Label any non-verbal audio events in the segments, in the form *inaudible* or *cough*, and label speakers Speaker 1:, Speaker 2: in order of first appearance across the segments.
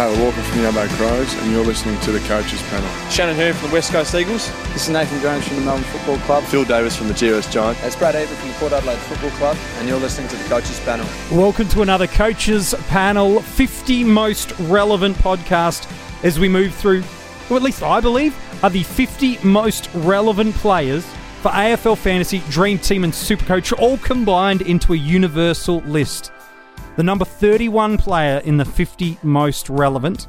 Speaker 1: Taylor Walker from the Adelaide Crows, and you're listening to the Coaches Panel.
Speaker 2: Shannon Hurn from the West Coast Eagles.
Speaker 3: This is Nathan Jones from the Melbourne Football Club.
Speaker 4: Phil Davis from the GWS Giants.
Speaker 3: That's Brad Avery from the Port Adelaide Football Club, and you're listening to the Coaches Panel.
Speaker 5: Welcome to another Coaches Panel, 50 most relevant podcast as we move through, or at least I believe, are the 50 most relevant players for AFL Fantasy, Dream Team, and Supercoach all combined into a universal list. The number 31 player in the 50 most relevant,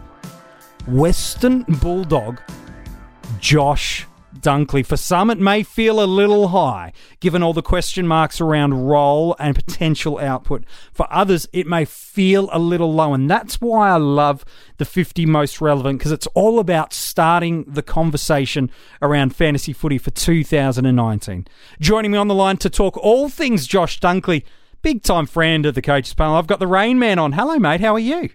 Speaker 5: Western Bulldog, Josh Dunkley. For some, it may feel a little high, given all the question marks around role and potential output. For others, it may feel a little low, and that's why I love the 50 most relevant, because it's all about starting the conversation around fantasy footy for 2019. Joining me on the line to talk all things Josh Dunkley, big time friend of the coaches panel, I've got the Rain Man on. Hello, mate. How are you?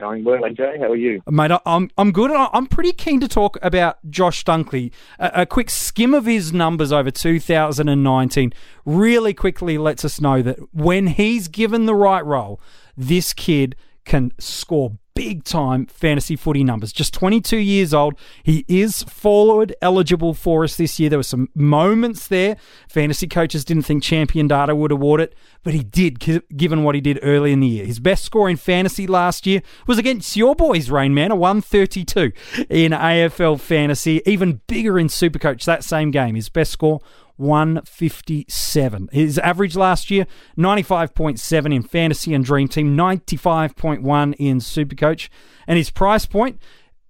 Speaker 6: Going well, AJ. How are you?
Speaker 5: Mate, I'm I'm good. I'm pretty keen to talk about Josh Dunkley. A, a, quick skim of his numbers over 2019 really quickly lets us know that when he's given the right role, this kid can score big time fantasy footy numbers. Just 22 years old. He is forward eligible for us this year. There were some moments there. Fantasy coaches didn't think champion data would award it, but he did, given what he did early in the year. His best score in fantasy last year was against your boys, Rain Man, a 132 in AFL fantasy. Even bigger in Supercoach that same game. His best score 157. His average last year, 95.7 in fantasy and dream team, 95.1 in supercoach. And his price point,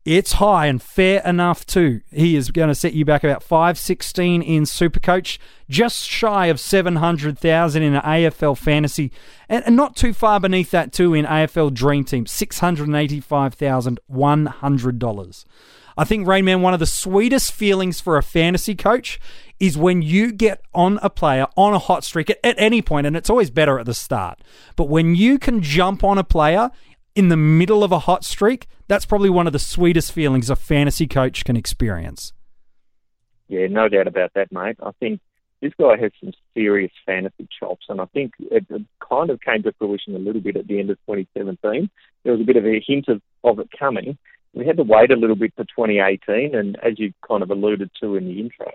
Speaker 5: it's high and fair enough too. He is going to set you back about 516 in Supercoach, just shy of 700,000 in AFL fantasy, and not too far beneath that too in AFL Dream Team, $685,100. I think Rainman, one of the sweetest feelings for a fantasy coach is when you get on a player on a hot streak at, at any point, and it's always better at the start. But when you can jump on a player in the middle of a hot streak, that's probably one of the sweetest feelings a fantasy coach can experience.
Speaker 6: Yeah, no doubt about that, mate. I think this guy has some serious fantasy chops, and I think it kind of came to fruition a little bit at the end of 2017. There was a bit of a hint of, of it coming, we had to wait a little bit for 2018, and as you kind of alluded to in the intro,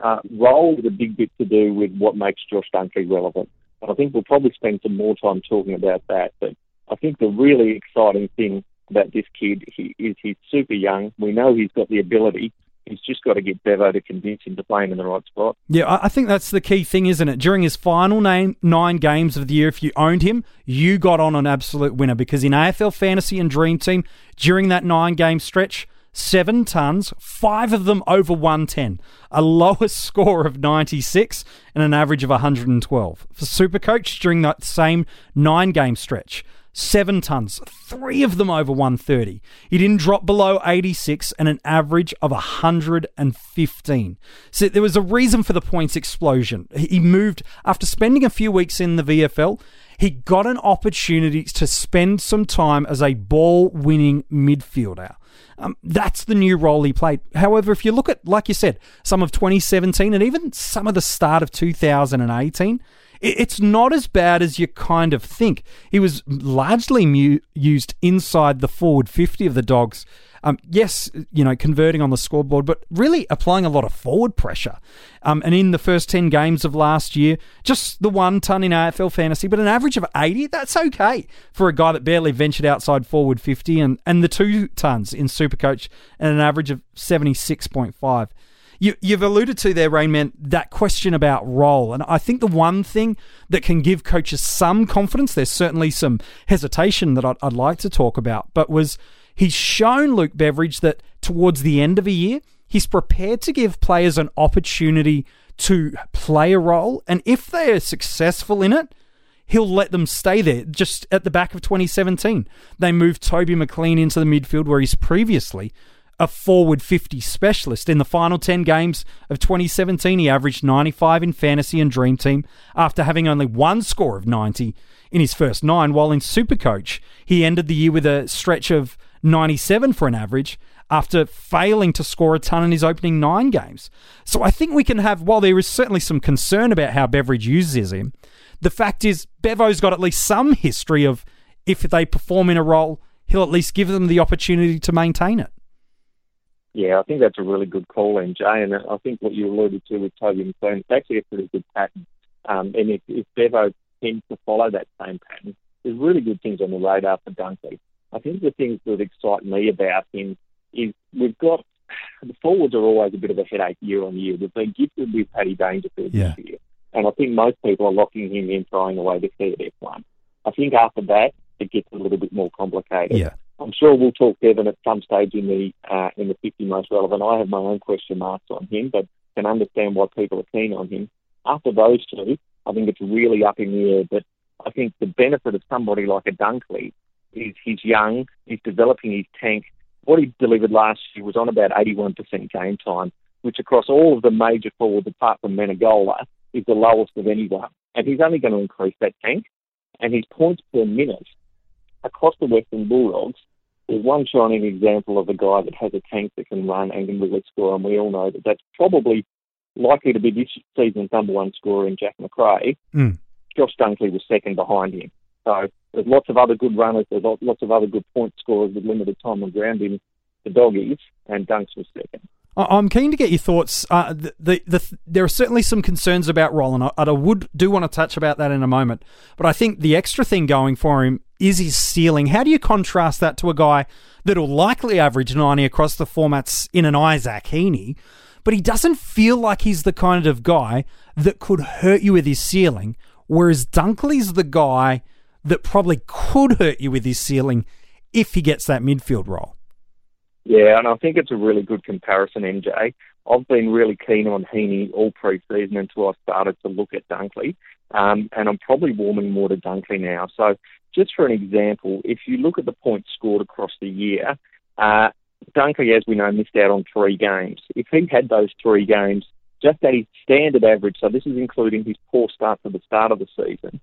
Speaker 6: uh, role is a big bit to do with what makes Josh Dunkley relevant. And I think we'll probably spend some more time talking about that. But I think the really exciting thing about this kid he, is he's super young. We know he's got the ability, He's just got to get Bevo to convince him to play him in the right spot.
Speaker 5: Yeah, I think that's the key thing, isn't it? During his final nine, nine games of the year, if you owned him, you got on an absolute winner because in AFL Fantasy and Dream Team, during that nine game stretch, seven tons, five of them over 110, a lowest *laughs* score of 96 and an average of 112. For Supercoach, during that same nine game stretch, seven tons, three of them over 130. He didn't drop below 86 and an average of 115. So there was a reason for the points explosion. He moved after spending a few weeks in the VFL. He got an opportunity to spend some time as a ball winning midfielder. Um, that's the new role he played. However, if you look at, like you said, some of 2017 and even some of the start of 2018, it's not as bad as you kind of think. He was largely mu- used inside the forward 50 of the Dogs. Um, yes, you know, converting on the scoreboard, but really applying a lot of forward pressure. Um, and in the first 10 games of last year, just the one ton in AFL fantasy, but an average of 80, that's okay for a guy that barely ventured outside forward 50, and, and the two tons in Supercoach and an average of 76.5. You, you've alluded to there, Rainman, that question about role. And I think the one thing that can give coaches some confidence, there's certainly some hesitation that I'd, I'd like to talk about, but was he's shown Luke Beveridge that towards the end of a year, he's prepared to give players an opportunity to play a role. And if they are successful in it, he'll let them stay there. Just at the back of 2017, they moved Toby McLean into the midfield where he's previously a forward 50 specialist. In the final 10 games of 2017, he averaged 95 in fantasy and dream team after having only one score of 90 in his first nine, while in Supercoach, he ended the year with a stretch of 97 for an average after failing to score a ton in his opening nine games. So I think we can have, while there is certainly some concern about how Beveridge uses him, the fact is Bevo's got at least some history of if they perform in a role, he'll at least give them the opportunity to maintain it.
Speaker 6: Yeah, I think that's a really good call, MJ. And I think what you alluded to with Toby McLean, it's actually a pretty good pattern. Um, and if, if Bevo tends to follow that same pattern, there's really good things on the radar for Dunkley. I think the things that excite me about him is we've got the forwards are always a bit of a headache year on year. We've been gifted with Paddy Dangerfield
Speaker 5: Yeah.
Speaker 6: this year, and I think most people are locking him in, throwing away the at F1. I think after that, it gets a little bit more complicated.
Speaker 5: Yeah.
Speaker 6: I'm sure we'll talk Devon at some stage in the uh, in the 50 most relevant. I have my own question marks on him, but can understand why people are keen on him. After those two, I think it's really up in the air. But I think the benefit of somebody like a Dunkley is he's young, he's developing his tank. What he delivered last year was on about 81% game time, which across all of the major forwards apart from Menegola is the lowest of anyone. And he's only going to increase that tank. And his points per minute across the Western Bulldogs there's one shining example of a guy that has a tank that can run and can really score, and we all know that that's probably likely to be this season's number one scorer in Jack Macrae.
Speaker 5: Mm.
Speaker 6: Josh Dunkley was second behind him. So there's lots of other good runners, there's lots of other good point scorers with limited time on ground in the doggies, and Dunks was second.
Speaker 5: I'm keen to get your thoughts. Uh, the, the, the, there are certainly some concerns about Roland. I, I would do want to touch about that in a moment, but I think the extra thing going for him is his ceiling. How do you contrast that to a guy that'll likely average 90 across the formats in an Isaac Heaney, but he doesn't feel like he's the kind of guy that could hurt you with his ceiling, whereas Dunkley's the guy that probably could hurt you with his ceiling if he gets that midfield role.
Speaker 6: Yeah, and I think it's a really good comparison, MJ. I've been really keen on Heaney all pre-season until I started to look at Dunkley, um, and I'm probably warming more to Dunkley now. So, just for an example, if you look at the points scored across the year, uh, Dunkley, as we know, missed out on three games. If he had those three games just at his standard average, so this is including his poor start to the start of the season,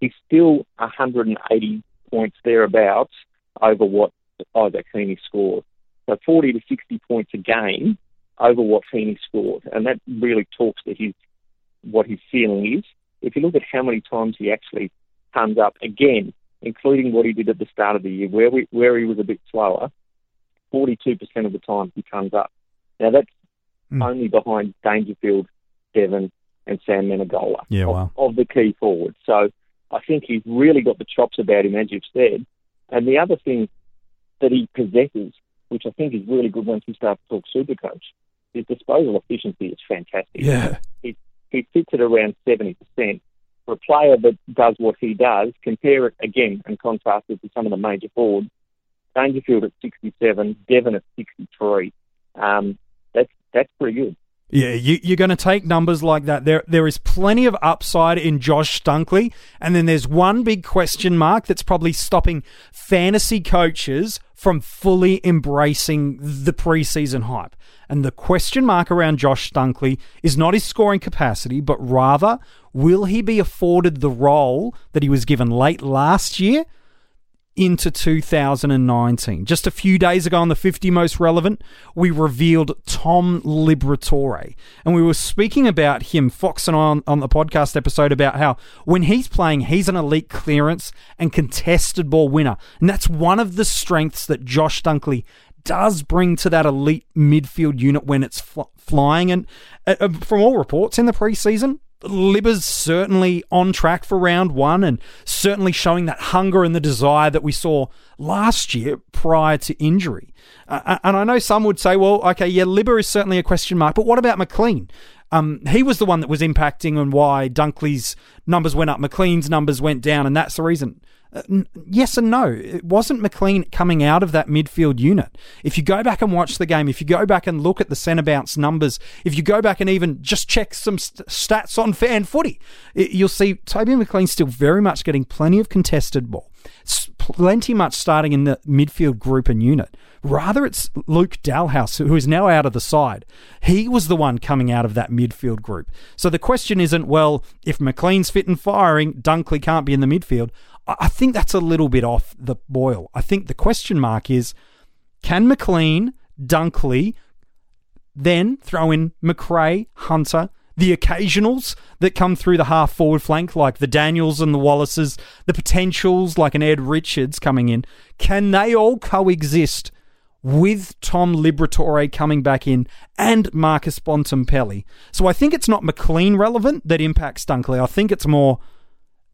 Speaker 6: he's still 180 points thereabouts over what Isaac Heaney scored. So 40 to 60 points a game over what Heaney scored, and that really talks to his what his ceiling is. If you look at how many times he actually comes up again, including what he did at the start of the year, where we where he was a bit slower, 42% of the time he comes up. Now that's
Speaker 5: Mm.
Speaker 6: only behind Dangerfield, Devon, and Sam Menegola
Speaker 5: Yeah,
Speaker 6: of,
Speaker 5: wow.
Speaker 6: of the key forwards. So I think he's really got the chops about him, as you've said. And the other thing that he possesses, which I think is really good once you start to talk super coach, his disposal efficiency is fantastic.
Speaker 5: Yeah.
Speaker 6: He, he sits at around 70%. For a player that does what he does, compare it again and contrast it to some of the major forwards. Dangerfield at 67, Devon at 63. Um, that's, that's pretty good.
Speaker 5: Yeah, you, you're going to take numbers like that. There, there is plenty of upside in Josh Dunkley, and then there's one big question mark that's probably stopping fantasy coaches from fully embracing the preseason hype. And the question mark around Josh Dunkley is not his scoring capacity, but rather will he be afforded the role that he was given late last year into 2019. Just a few days ago on the 50 Most Relevant, we revealed Tom Liberatore. And we were speaking about him, Fox and I, on, on the podcast episode, about how when he's playing, he's an elite clearance and contested ball winner. And that's one of the strengths that Josh Dunkley does bring to that elite midfield unit when it's fl- flying. And uh, uh, from all reports in the preseason, Libba's certainly on track for round one and certainly showing that hunger and the desire that we saw last year prior to injury. Uh, and I know some would say, well, okay, yeah, Libba is certainly a question mark, but what about McLean? Um, he was the one that was impacting on why Dunkley's numbers went up, McLean's numbers went down, and that's the reason. Uh, yes and no. It wasn't McLean coming out of that midfield unit. If you go back and watch the game, if you go back and look at the centre bounce numbers, if you go back and even just check some st- stats on fan footy, it, you'll see Toby McLean still very much getting plenty of contested ball, plenty much starting in the midfield group and unit. Rather, it's Luke Dahlhaus, who is now out of the side. He was the one coming out of that midfield group. So the question isn't, well, if McLean's fit and firing, Dunkley can't be in the midfield. I think that's a little bit off the boil. I think the question mark is can McLean, Dunkley, then throw in Macrae, Hunter, the occasionals that come through the half forward flank, like the Daniels and the Wallaces, the potentials like an Ed Richards coming in, can they all coexist with Tom Liberatore coming back in and Marcus Bontempelli? So I think it's not McLean relevant that impacts Dunkley. I think it's more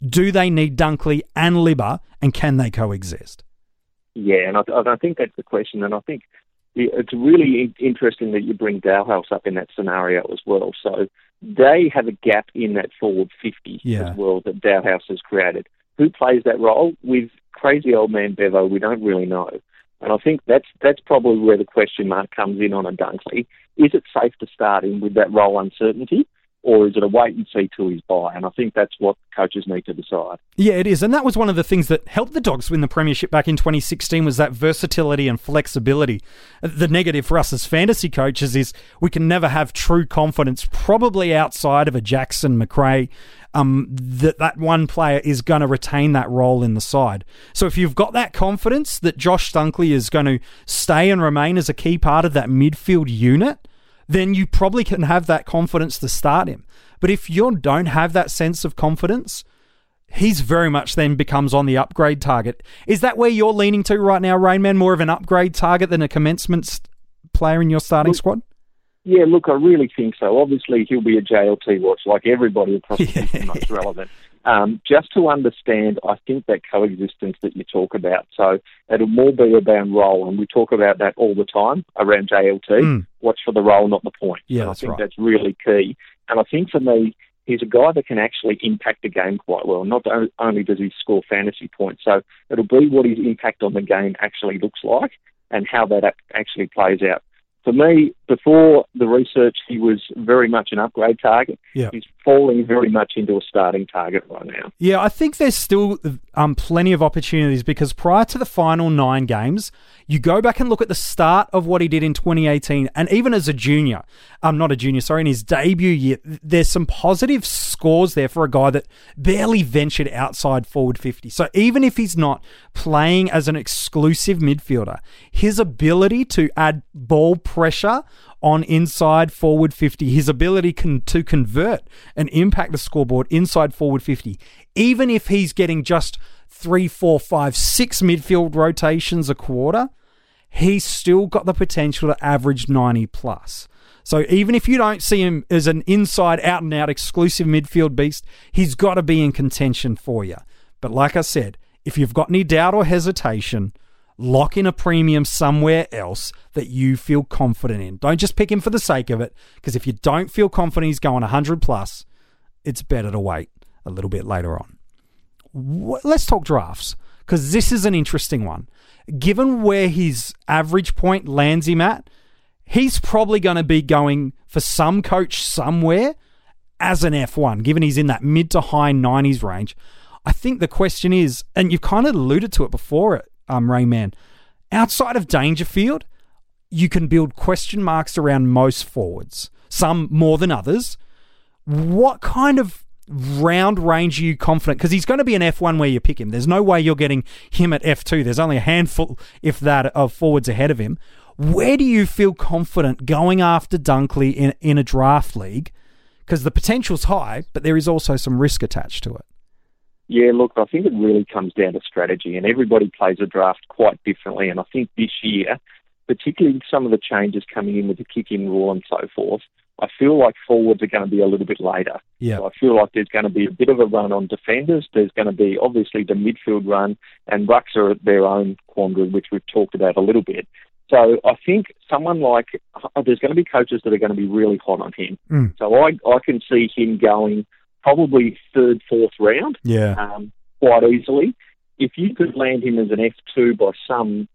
Speaker 5: do they need Dunkley and Libba and can they coexist?
Speaker 6: Yeah, and I, I think that's the question. And I think it's really interesting that you bring Dahlhaus up in that scenario as well. So they have a gap in that forward 50
Speaker 5: yeah.
Speaker 6: as well that Dahlhaus has created. Who plays that role? With crazy old man Bevo, we don't really know. And I think that's that's probably where the question mark comes in on a Dunkley. Is it safe to start him with that role uncertainty? Or is it a wait and see till he's by? And I think that's what coaches need to decide.
Speaker 5: Yeah, it is, and that was one of the things that helped the Dogs win the premiership back in 2016 was that versatility and flexibility. The negative for us as fantasy coaches is we can never have true confidence, probably outside of a Jackson Macrae. Um, that that one player is going to retain that role in the side. So if you've got that confidence that Josh Dunkley is going to stay and remain as a key part of that midfield unit, then you probably can have that confidence to start him. But if you don't have that sense of confidence, he's very much then becomes on the upgrade target. Is that where you're leaning to right now, Rainman? More of an upgrade target than a commencement player in your starting
Speaker 6: look,
Speaker 5: squad?
Speaker 6: Yeah, look, I really think so. Obviously, he'll be a JLT watch like everybody across the *laughs* most relevant. Um, just to understand, I think that coexistence that you talk about. So it'll more be about role, and we talk about that all the time around JLT. Mm. Watch for the role, not the point.
Speaker 5: Yeah,
Speaker 6: and I think
Speaker 5: right.
Speaker 6: that's really key. And I think for me, he's a guy that can actually impact the game quite well. Not only does he score fantasy points, so it'll be what his impact on the game actually looks like and how that actually plays out for me, before the research, he was very much an upgrade target.
Speaker 5: Yeah.
Speaker 6: He's falling very much into a starting target right now.
Speaker 5: Yeah, I think there's still um, plenty of opportunities because prior to the final nine games, you go back and look at the start of what he did in 2018, and even as a junior, um, not a junior, sorry, in his debut year, there's some positive scores there for a guy that barely ventured outside forward 50. So even if he's not playing as an exclusive midfielder, his ability to add ball pressure on inside forward 50, his ability can, to convert and impact the scoreboard inside forward 50, even if he's getting just three, four, five, six midfield rotations a quarter, he's still got the potential to average 90 plus. So even if you don't see him as an inside, out and out exclusive midfield beast, he's got to be in contention for you. But like I said, if you've got any doubt or hesitation, lock in a premium somewhere else that you feel confident in. Don't just pick him for the sake of it, because if you don't feel confident he's going 100 plus, it's better to wait a little bit later on. Let's talk drafts, because this is an interesting one. Given where his average point lands him at, he's probably going to be going for some coach somewhere as an F1, given he's in that mid to high 90s range. I think the question is, and you've kind of alluded to it before, um, Rainman, outside of Dangerfield, you can build question marks around most forwards, some more than others. What kind of round range are you confident? Because he's going to be an F1 where you pick him. There's no way you're getting him at F2. There's only a handful, if that, of forwards ahead of him. Where do you feel confident going after Dunkley in, in a draft league? Because the potential's high, but there is also some risk attached to it.
Speaker 6: Yeah, look, I think it really comes down to strategy, and everybody plays a draft quite differently. And I think this year, particularly some of the changes coming in with the kick-in rule and so forth, I feel like forwards are going to be a little bit later.
Speaker 5: Yeah.
Speaker 6: So I feel like there's going to be a bit of a run on defenders. There's going to be obviously the midfield run, and rucks are their own quandary, which we've talked about a little bit. So I think someone like uh, there's going to be coaches that are going to be really hot on him.
Speaker 5: Mm.
Speaker 6: So I I can see him going probably third, fourth round,
Speaker 5: Yeah.
Speaker 6: um, quite easily. If you could land him as an F two by some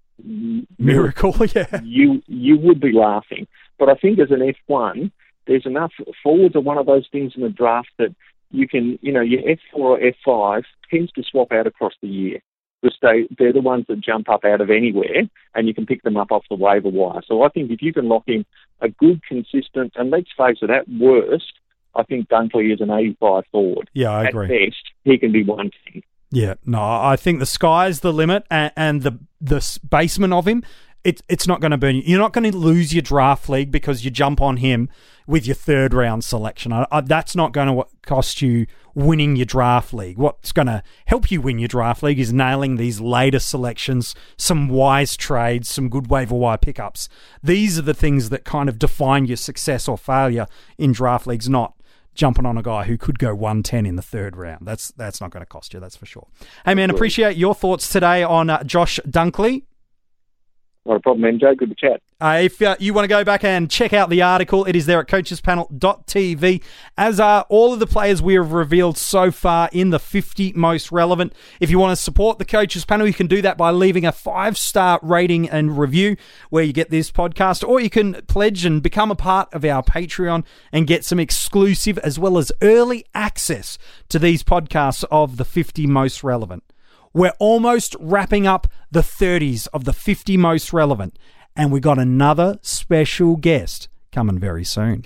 Speaker 5: Miracle, *laughs* yeah.
Speaker 6: you you would be laughing. But I think as an F one, there's enough forwards are one of those things in the draft that you can, you know, your F four or F five tends to swap out across the year. Because they, they're the ones that jump up out of anywhere and you can pick them up off the waiver wire. So I think if you can lock in a good, consistent, and let's face it, at worst, I think Dunkley is an 85 forward.
Speaker 5: Yeah, I
Speaker 6: at
Speaker 5: agree.
Speaker 6: best, he can be one thing.
Speaker 5: Yeah, no, I think the sky's the limit, and, and the the basement of him it, it's not going to burn you. You're not going to lose your draft league because you jump on him with your third round selection. I, I, that's not going to cost you winning your draft league. What's going to help you win your draft league is nailing these later selections, some wise trades, some good waiver wire pickups. These are the things that kind of define your success or failure in draft leagues, not jumping on a guy who could go 110 in the third round. That's that's not going to cost you, that's for sure. Hey man, appreciate your thoughts today on uh, Josh Dunkley.
Speaker 6: Not a problem, MJ. Good to chat.
Speaker 5: Uh, if uh, you want to go back and check out the article, it is there at coachespanel.tv, as are all of the players we have revealed so far in the 50 most relevant. If you want to support the Coaches Panel, you can do that by leaving a five star rating and review where you get this podcast, or you can pledge and become a part of our Patreon and get some exclusive as well as early access to these podcasts of the 50 most relevant. We're almost wrapping up the 30s of the 50 most relevant, and we got another special guest coming very soon.